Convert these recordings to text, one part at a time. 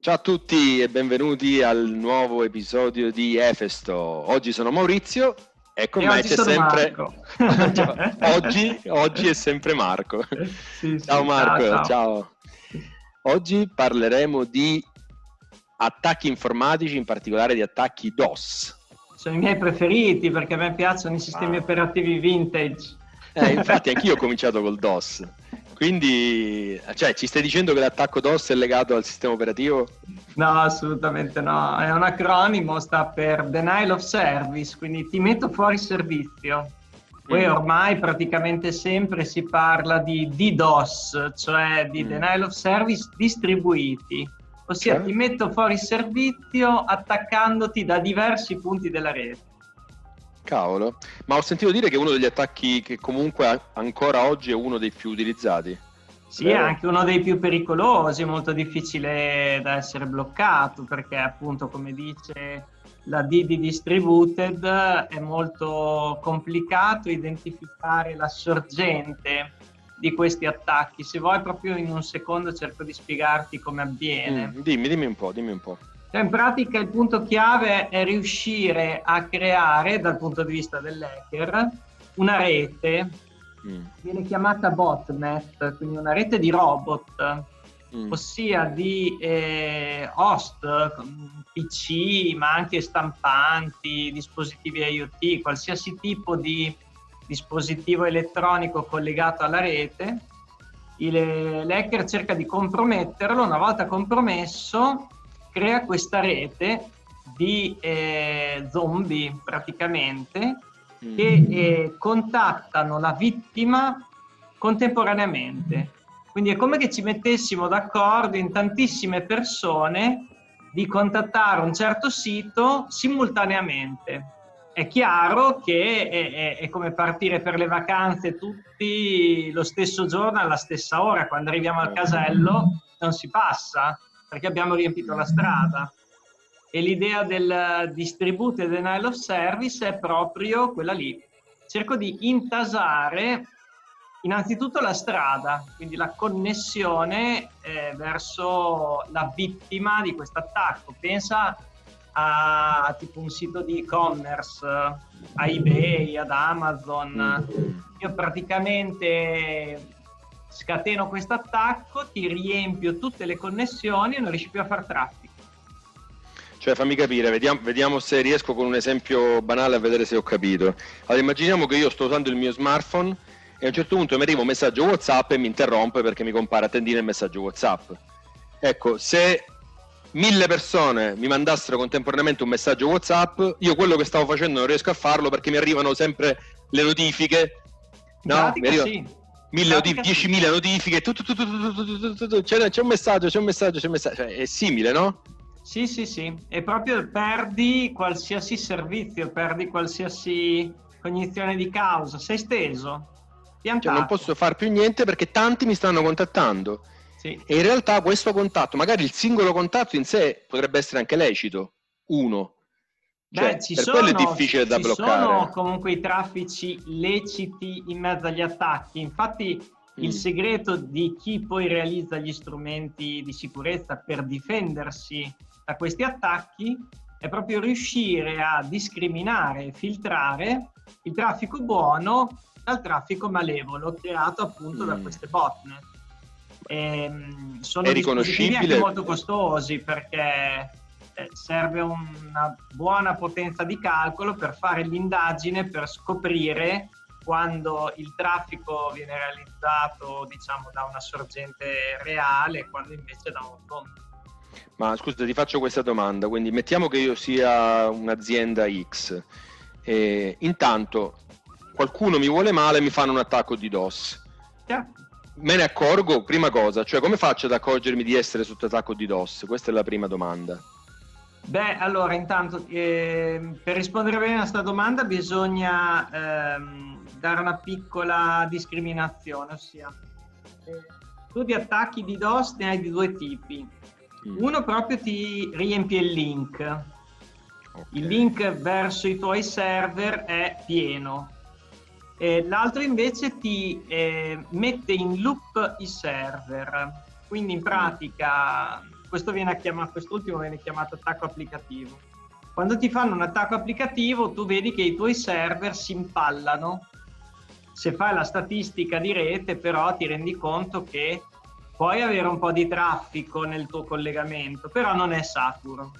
Ciao a tutti e benvenuti al nuovo episodio di Efesto. Oggi sono Maurizio e con e me c'è sempre oggi, oggi è sempre Marco. Sì, sì, Ciao Marco, ciao, ciao. Oggi parleremo di attacchi informatici, in particolare di attacchi DOS. Sono i miei preferiti perché a me piacciono i sistemi Ah. operativi vintage. Eh, infatti anch'io ho cominciato col DOS. Quindi, cioè, ci stai dicendo che l'attacco DOS è legato al sistema operativo? No, assolutamente no. È un acronimo, sta per Denial of Service, quindi ti metto fuori servizio. Poi Mm. ormai praticamente sempre si parla di DDoS, cioè di Mm. Denial of Service distribuiti. Ossia Cioè? ti metto fuori servizio attaccandoti da diversi punti della rete. Cavolo, ma ho sentito dire che è uno degli attacchi che comunque ancora oggi è uno dei più utilizzati. Sì, è anche uno dei più pericolosi, molto difficile da essere bloccato perché appunto come dice la DD Distributed è molto complicato identificare la sorgente di questi attacchi. Se vuoi proprio in un secondo cerco di spiegarti come avviene. Mm, dimmi, dimmi un po', dimmi un po'. Cioè, in pratica il punto chiave è riuscire a creare dal punto di vista dell'hacker una rete. Mm, viene chiamata botnet, quindi una rete di robot, mm, ossia di eh, host, PC, ma anche stampanti, dispositivi IoT, qualsiasi tipo di dispositivo elettronico collegato alla rete. Il, l'hacker cerca di comprometterlo, una volta compromesso crea questa rete di eh, zombie praticamente mm. che eh, contattano la vittima contemporaneamente. Quindi è come che ci mettessimo d'accordo in tantissime persone di contattare un certo sito simultaneamente. È chiaro che è, è- è come partire per le vacanze tutti lo stesso giorno alla stessa ora. Quando arriviamo al casello non si passa perché abbiamo riempito la strada. E l'idea del distributed denial of service è proprio quella lì. Cerco di intasare innanzitutto la strada, quindi la connessione eh, verso la vittima di questo attacco. Pensa a tipo un sito di e-commerce, a eBay, ad Amazon. Io praticamente scateno questo attacco, ti riempio tutte le connessioni e non riesci più a far traffico. Cioè, fammi capire, vediamo, vediamo se riesco con un esempio banale a vedere se ho capito. Allora, immaginiamo che io sto usando il mio smartphone e a un certo punto mi arriva un messaggio WhatsApp e mi interrompe perché mi compare a tendina il messaggio WhatsApp. Ecco, se mille persone mi mandassero contemporaneamente un messaggio WhatsApp, io quello che stavo facendo non riesco a farlo perché mi arrivano sempre le notifiche. No, pratica arriva- sì. 10.000 notifiche, tu, tu, tu, c'è, c'è un messaggio, c'è un messaggio, c'è un messaggio, è simile, no? Sì, sì, sì, e proprio perdi qualsiasi servizio, perdi qualsiasi cognizione di causa, sei steso. Cioè, non posso fare più niente perché tanti mi stanno contattando. Sì. E in realtà questo contatto, magari il singolo contatto in sé potrebbe essere anche lecito, uno, cioè, Beh, ci per sono, quello è difficile da ci bloccare. sono comunque i traffici leciti in mezzo agli attacchi, infatti il Mm. segreto di chi poi realizza gli strumenti di sicurezza per difendersi da questi attacchi è proprio riuscire a discriminare e filtrare il traffico buono dal traffico malevolo creato appunto da Mm. queste botnet. Ehm, sono È dispositivi anche riconoscibile? molto costosi perché serve una buona potenza di calcolo per fare l'indagine per scoprire quando il traffico viene realizzato diciamo da una sorgente reale e quando invece da un fondo. Ma scusa, ti faccio questa domanda. Quindi mettiamo che io sia un'azienda X. E intanto qualcuno mi vuole male e mi fanno un attacco di DOS. Certo. Me ne accorgo, prima cosa, cioè come faccio ad accorgermi di essere sotto attacco di DOS? Questa è la prima domanda. Beh, allora intanto ehm, per rispondere bene a questa domanda bisogna ehm, dare una piccola discriminazione, ossia eh, tu di attacchi di DOS ne hai di due tipi. Uno proprio ti riempie il link, Ok. il link verso i tuoi server è pieno. E l'altro invece ti eh, mette in loop i server, quindi in pratica questo viene chiamato, quest'ultimo viene chiamato attacco applicativo. Quando ti fanno un attacco applicativo, tu vedi che i tuoi server si impallano. Se fai la statistica di rete, però ti rendi conto che puoi avere un po' di traffico nel tuo collegamento, però non è saturo.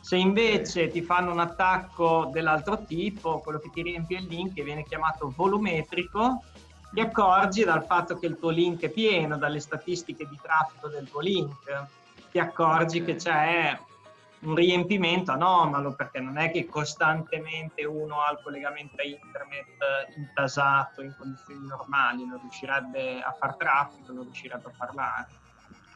Se invece ti fanno un attacco dell'altro tipo, quello che ti riempie il link, che viene chiamato volumetrico, ti accorgi dal fatto che il tuo link è pieno, dalle statistiche di traffico del tuo link, ti accorgi che c'è un riempimento anomalo perché non è che costantemente uno ha il collegamento a internet intasato in condizioni normali, non riuscirebbe a far traffico, non riuscirebbe a parlare.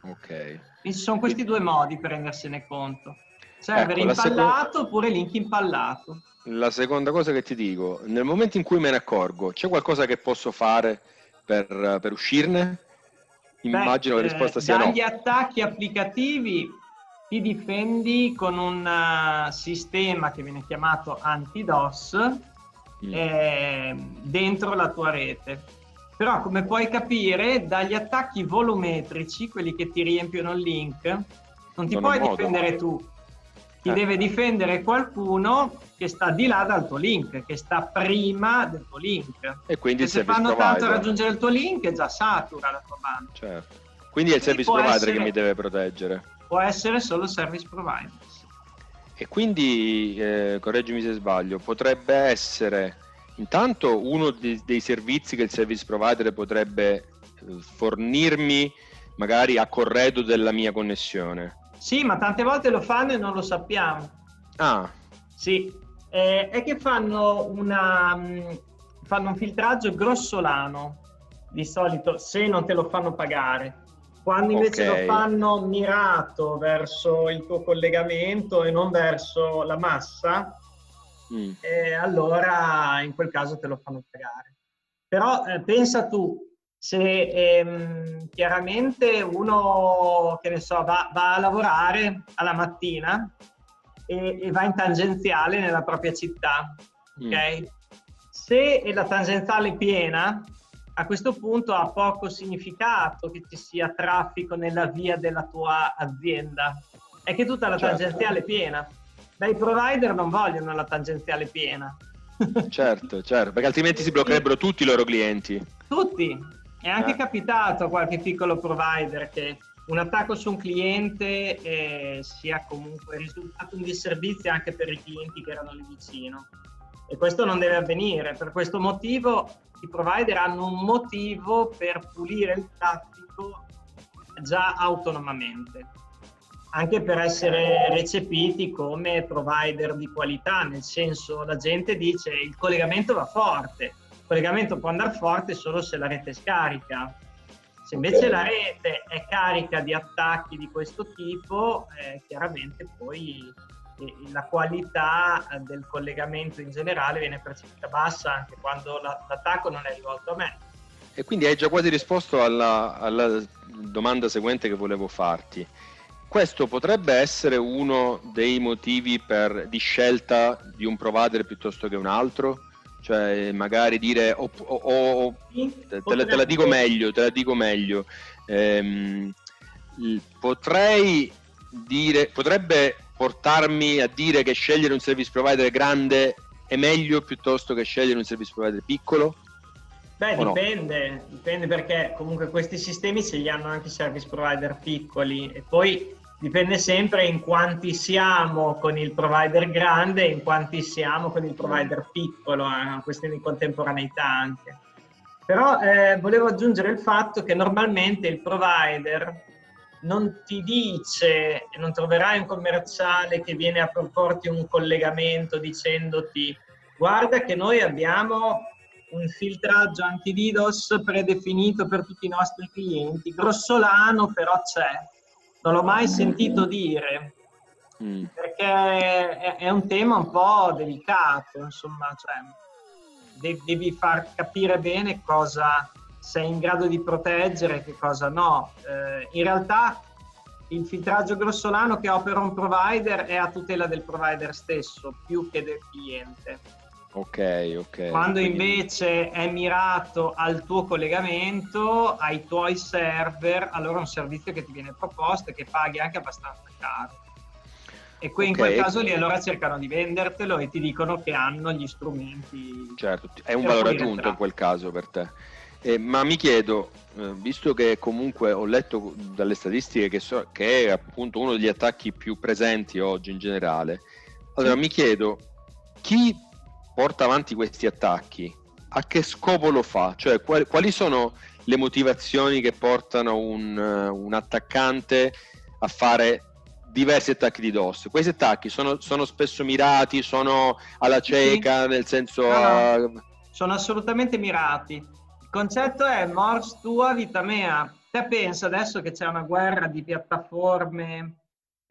Ok. Ci sono questi due modi per rendersene conto. Server ecco, impallato seconda... oppure link impallato. La seconda cosa che ti dico, nel momento in cui me ne accorgo, c'è qualcosa che posso fare per, per uscirne? Immagino Beh, la risposta eh, sia dagli no. Dagli attacchi applicativi ti difendi con un uh, sistema che viene chiamato anti-DOS mm. eh, dentro la tua rete. Però come puoi capire, dagli attacchi volumetrici, quelli che ti riempiono il link, non ti non puoi difendere tu. Ti eh. deve difendere qualcuno che sta di là dal tuo link, che sta prima del tuo link. E quindi e se fanno tanto a raggiungere il tuo link, è già satura la tua banda. Certo. Quindi è il service provider essere... che mi deve proteggere può essere solo service provider. E quindi, eh, correggimi se sbaglio, potrebbe essere intanto uno dei, dei servizi che il service provider potrebbe eh, fornirmi magari a corredo della mia connessione. Sì, ma tante volte lo fanno e non lo sappiamo. Ah. Sì, eh, è che fanno, una, mm, fanno un filtraggio grossolano di solito se non te lo fanno pagare quando invece okay. lo fanno mirato verso il tuo collegamento e non verso la massa, mm. eh, allora in quel caso te lo fanno pagare. Però eh, pensa tu, se ehm, chiaramente uno, che ne so, va, va, a lavorare alla mattina e, e, va in tangenziale nella propria città, mm. ok? Se la tangenziale è piena, a questo punto ha poco significato che ci sia traffico nella via della tua azienda. È che tutta la certo. tangenziale è piena. Dai provider non vogliono la tangenziale piena. certo, certo, perché altrimenti si bloccherebbero tutti i loro clienti. Tutti. È anche eh. capitato a qualche piccolo provider che un attacco su un cliente eh, sia comunque risultato un disservizio anche per i clienti che erano lì vicino. E questo non deve avvenire. Per questo motivo i provider hanno un motivo per pulire il traffico già autonomamente, anche per essere recepiti come provider di qualità, nel senso la gente dice il collegamento va forte, collegamento può andare forte solo se la rete è scarica. Se invece okay. la rete è carica di attacchi di questo tipo, eh, chiaramente poi la qualità eh, del collegamento in generale viene percepita bassa anche quando l'attacco non è rivolto a me. E quindi hai già quasi risposto alla, alla domanda seguente che volevo farti. Questo potrebbe essere uno dei motivi per, di scelta di un provider piuttosto che un altro? Cioè magari dire, oh, oh, sì, te, te, la, te, la, dico meglio, te la dico meglio. Ehm, potrei dire, potrebbe portarmi a dire che scegliere un service provider grande è meglio piuttosto che scegliere un service provider piccolo? Beh, dipende, no? dipende perché comunque questi sistemi ce li hanno anche i service provider piccoli e poi dipende sempre in quanti siamo con il provider grande e in quanti siamo con il provider piccolo, eh, questione di contemporaneità anche. Però eh, volevo aggiungere il fatto che normalmente il provider non ti dice, non troverai un commerciale che viene a proporti un collegamento dicendoti guarda che noi abbiamo un filtraggio anti-DDoS predefinito per tutti i nostri clienti, grossolano però c'è, non l'ho mai sentito dire, mm. perché è, è, un tema un po' delicato, insomma, cioè, devi far capire bene cosa, sei in grado di proteggere e che cosa no. Eh, in realtà il filtraggio grossolano che opera un provider è a tutela del provider stesso più che del cliente. Ok, ok. Quando Quindi- invece è mirato al tuo collegamento, ai tuoi server, allora è un servizio che ti viene proposto e che paghi anche abbastanza caro. E qui in Ok. quel caso lì allora cercano di vendertelo e ti dicono che hanno gli strumenti. Certo, è un valore aggiunto in quel caso per te. Eh, ma mi chiedo, eh, visto che comunque ho letto dalle statistiche che, so- che è appunto uno degli attacchi più presenti oggi in generale, allora mi chiedo chi porta avanti questi attacchi, a che scopo lo fa? Cioè quali, quali sono le motivazioni che portano un, eh, un attaccante a fare diversi attacchi di DOS? Questi attacchi sono, sono spesso mirati, sono alla cieca, nel senso... No, no. ah, Sono assolutamente mirati. Il concetto è mors tua, vita mea. Te pensa adesso che c'è una guerra di piattaforme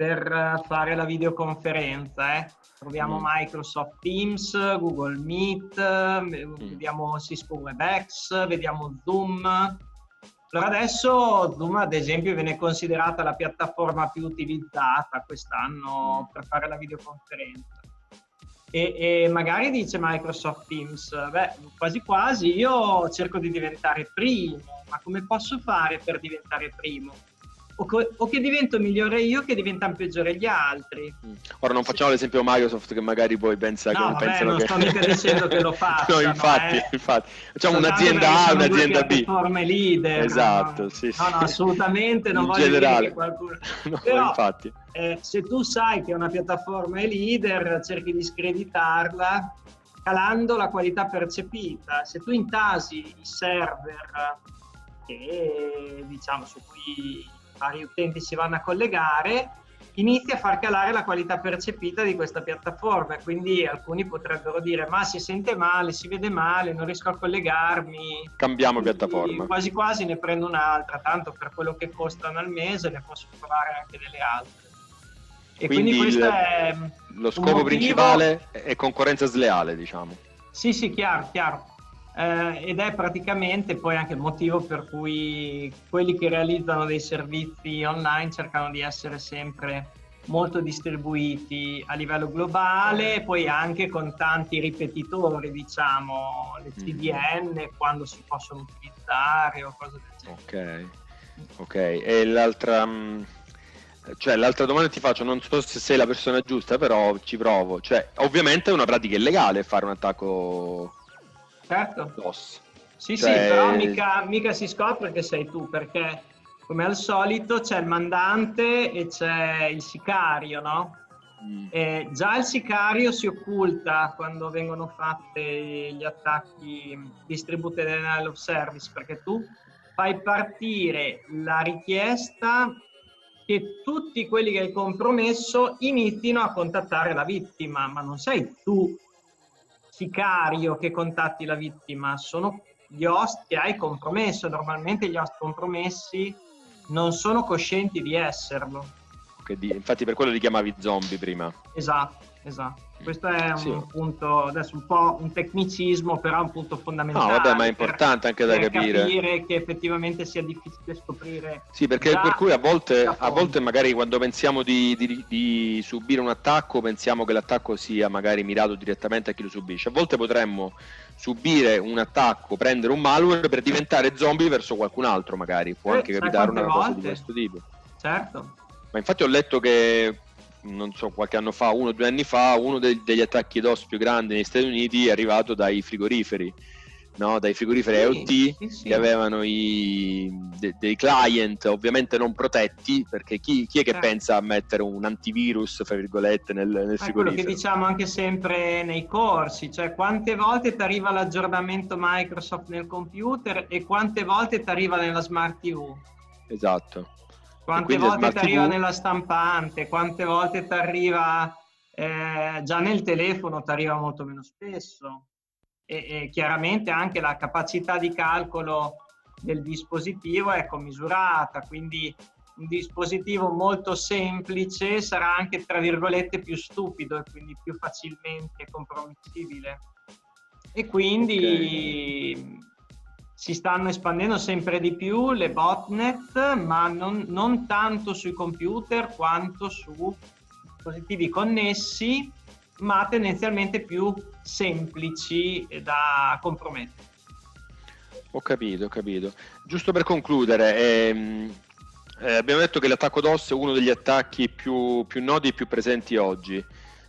per fare la videoconferenza, eh? Troviamo Mm. Microsoft Teams, Google Meet, eh, vediamo Cisco WebEx, vediamo Zoom. Allora adesso Zoom ad esempio viene considerata la piattaforma più utilizzata quest'anno per fare la videoconferenza. E, e magari dice Microsoft Teams, beh, quasi quasi io cerco di diventare primo, ma come posso fare per diventare primo? O, co- o che divento migliore io che diventano peggiore gli altri? Ora non facciamo l'esempio Microsoft che magari poi pensa No, che vabbè, non che... sto mica dicendo che lo facciano, no, infatti, eh. infatti. Facciamo un'azienda A e un'azienda B. piattaforme leader. Esatto, no? sì, sì. No, no, assolutamente non In voglio generale. dire che qualcuno... No, Però- infatti. Eh, se tu sai che una piattaforma è leader, cerchi di screditarla calando la qualità percepita. Se tu intasi i server che, diciamo, su cui vari utenti si vanno a collegare, inizi a far calare la qualità percepita di questa piattaforma. Quindi alcuni potrebbero dire: Ma si sente male, si vede male, non riesco a collegarmi. Cambiamo Quindi piattaforma. Quasi quasi ne prendo un'altra, tanto per quello che costano al mese ne posso provare anche delle altre. E quindi, Quindi questo il- è... Lo scopo motivo- principale è concorrenza sleale, diciamo. Sì, sì, chiaro, chiaro. Eh, ed è praticamente poi anche il motivo per cui quelli che realizzano dei servizi online cercano di essere sempre molto distribuiti a livello globale, e poi anche con tanti ripetitori, diciamo, le Mm. CDN quando si possono utilizzare o cose del genere. Ok, ok. E l'altra, mh, cioè, l'altra domanda che ti faccio, non so se sei la persona giusta, però ci provo. Cioè, ovviamente è una pratica illegale fare un attacco Certo. DOS. Sì, Cioè- sì, però mica, mica si scopre che sei tu, perché come al solito c'è il mandante e c'è il sicario, no? Mm. Già il sicario si occulta quando vengono fatti gli attacchi distributed denial of service, perché tu fai partire la richiesta che tutti quelli che hai compromesso inizino a contattare la vittima, ma non sei tu sicario che contatti la vittima, sono gli host che hai compromesso. Normalmente gli host compromessi non sono coscienti di esserlo. Infatti per quello li chiamavi zombie prima. Esatto, esatto. Questo è un Sì. punto, adesso un po' un tecnicismo, però un punto fondamentale. No, vabbè, ma è per- importante anche da capire. capire che effettivamente sia difficile scoprire. Sì, perché per cui a volte, a volte magari quando pensiamo di, di- di subire un attacco, pensiamo che l'attacco sia magari mirato direttamente a chi lo subisce. A volte potremmo subire un attacco, prendere un malware per diventare zombie verso qualcun altro, magari. Può Eh, anche capitare una cosa di volte? questo tipo. Certo. Ma infatti ho letto che, non so, qualche anno fa, uno o due anni fa, uno dei- degli attacchi DOS più grandi negli Stati Uniti è arrivato dai frigoriferi, no? dai frigoriferi Sì, IoT sì, sì. che avevano i- de- dei client ovviamente non protetti, perché chi, chi è che Certo. pensa a mettere un antivirus, fra virgolette, nel, nel È quello che frigorifero? diciamo anche sempre nei corsi, cioè quante volte ti arriva l'aggiornamento Microsoft nel computer e quante volte ti arriva nella Smart TV, Esatto. Quante volte ti arriva nella stampante, quante volte ti arriva eh, già nel telefono, ti arriva molto meno spesso. E, e chiaramente anche la capacità di calcolo del dispositivo è commisurata, quindi un dispositivo molto semplice sarà anche tra virgolette più stupido e quindi più facilmente compromissibile. E quindi si stanno espandendo sempre di più le botnet, ma non, non tanto sui computer quanto su dispositivi connessi ma tendenzialmente più semplici da compromettere. Ho capito, ho capito. Giusto per concludere, ehm, eh, abbiamo detto che l'attacco DOS è uno degli attacchi più, più noti e più presenti oggi.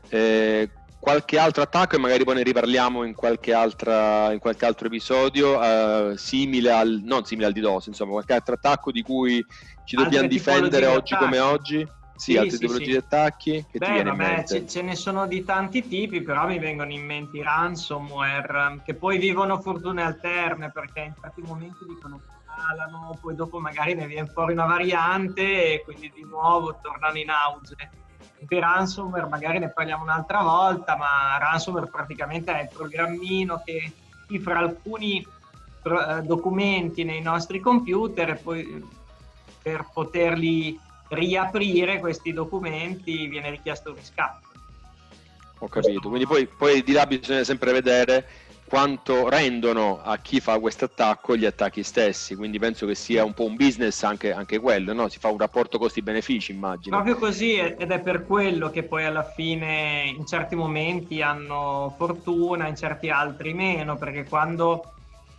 Eh, qualche altro attacco e magari poi ne riparliamo in qualche, altra, in qualche altro episodio eh, simile al non simile al DDoS insomma qualche altro attacco di cui ci dobbiamo difendere oggi come oggi? Sì, sì altre sì, tipologie sì. di attacchi? Che Beh, ti viene vabbè, ce, ce, ne sono di tanti tipi però mi vengono in mente i ransomware che poi vivono fortune alterne perché in certi momenti dicono calano poi dopo magari ne viene fuori una variante e quindi di nuovo tornano in auge di ransomware magari ne parliamo un'altra volta, ma ransomware praticamente è il programmino che cifra alcuni eh, documenti nei nostri computer e poi per poterli riaprire questi documenti viene richiesto un riscatto. Ho capito, quindi poi, poi di là bisogna sempre vedere quanto rendono a chi fa questo attacco gli attacchi stessi, quindi penso che sia un po' un business anche, anche quello, no? si fa un rapporto costi-benefici immagino. Proprio così ed è per quello che poi alla fine in certi momenti hanno fortuna, in certi altri meno, perché quando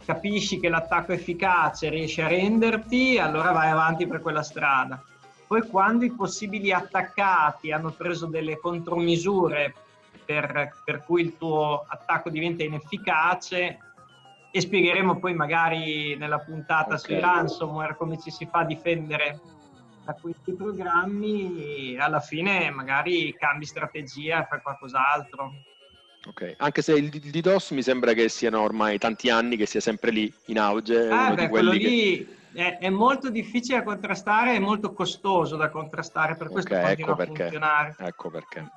capisci che l'attacco è efficace, riesci a renderti, allora vai avanti per quella strada. Poi quando i possibili attaccati hanno preso delle contromisure per, per cui il tuo attacco diventa inefficace e spiegheremo poi magari nella puntata okay. sui ransomware come ci si fa a difendere da questi programmi alla fine magari cambi strategia e fai qualcos'altro. Ok, anche se il, DDoS mi sembra che siano ormai tanti anni che sia sempre lì in auge. Ah, beh, quello lì è, è, molto difficile da contrastare e molto costoso da contrastare, per questo okay, continua ecco a perché. funzionare. Ecco perché.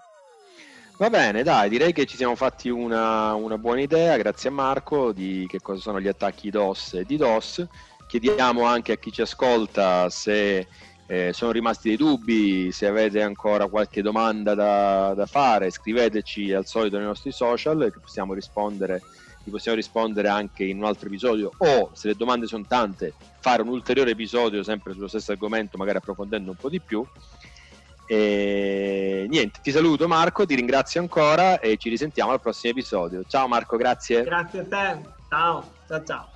Va bene, dai, direi che ci siamo fatti una, una, buona idea, grazie a Marco, di che cosa sono gli attacchi DOS e DDoS. Chiediamo anche a chi ci ascolta se eh, sono rimasti dei dubbi, se avete ancora qualche domanda da, da, fare, scriveteci al solito nei nostri social che possiamo rispondere, vi possiamo rispondere anche in un altro episodio o se le domande sono tante fare un ulteriore episodio sempre sullo stesso argomento, magari approfondendo un po' di più. E niente, ti saluto Marco, ti ringrazio ancora e ci risentiamo al prossimo episodio. Ciao Marco, grazie. Grazie a te, ciao, ciao ciao.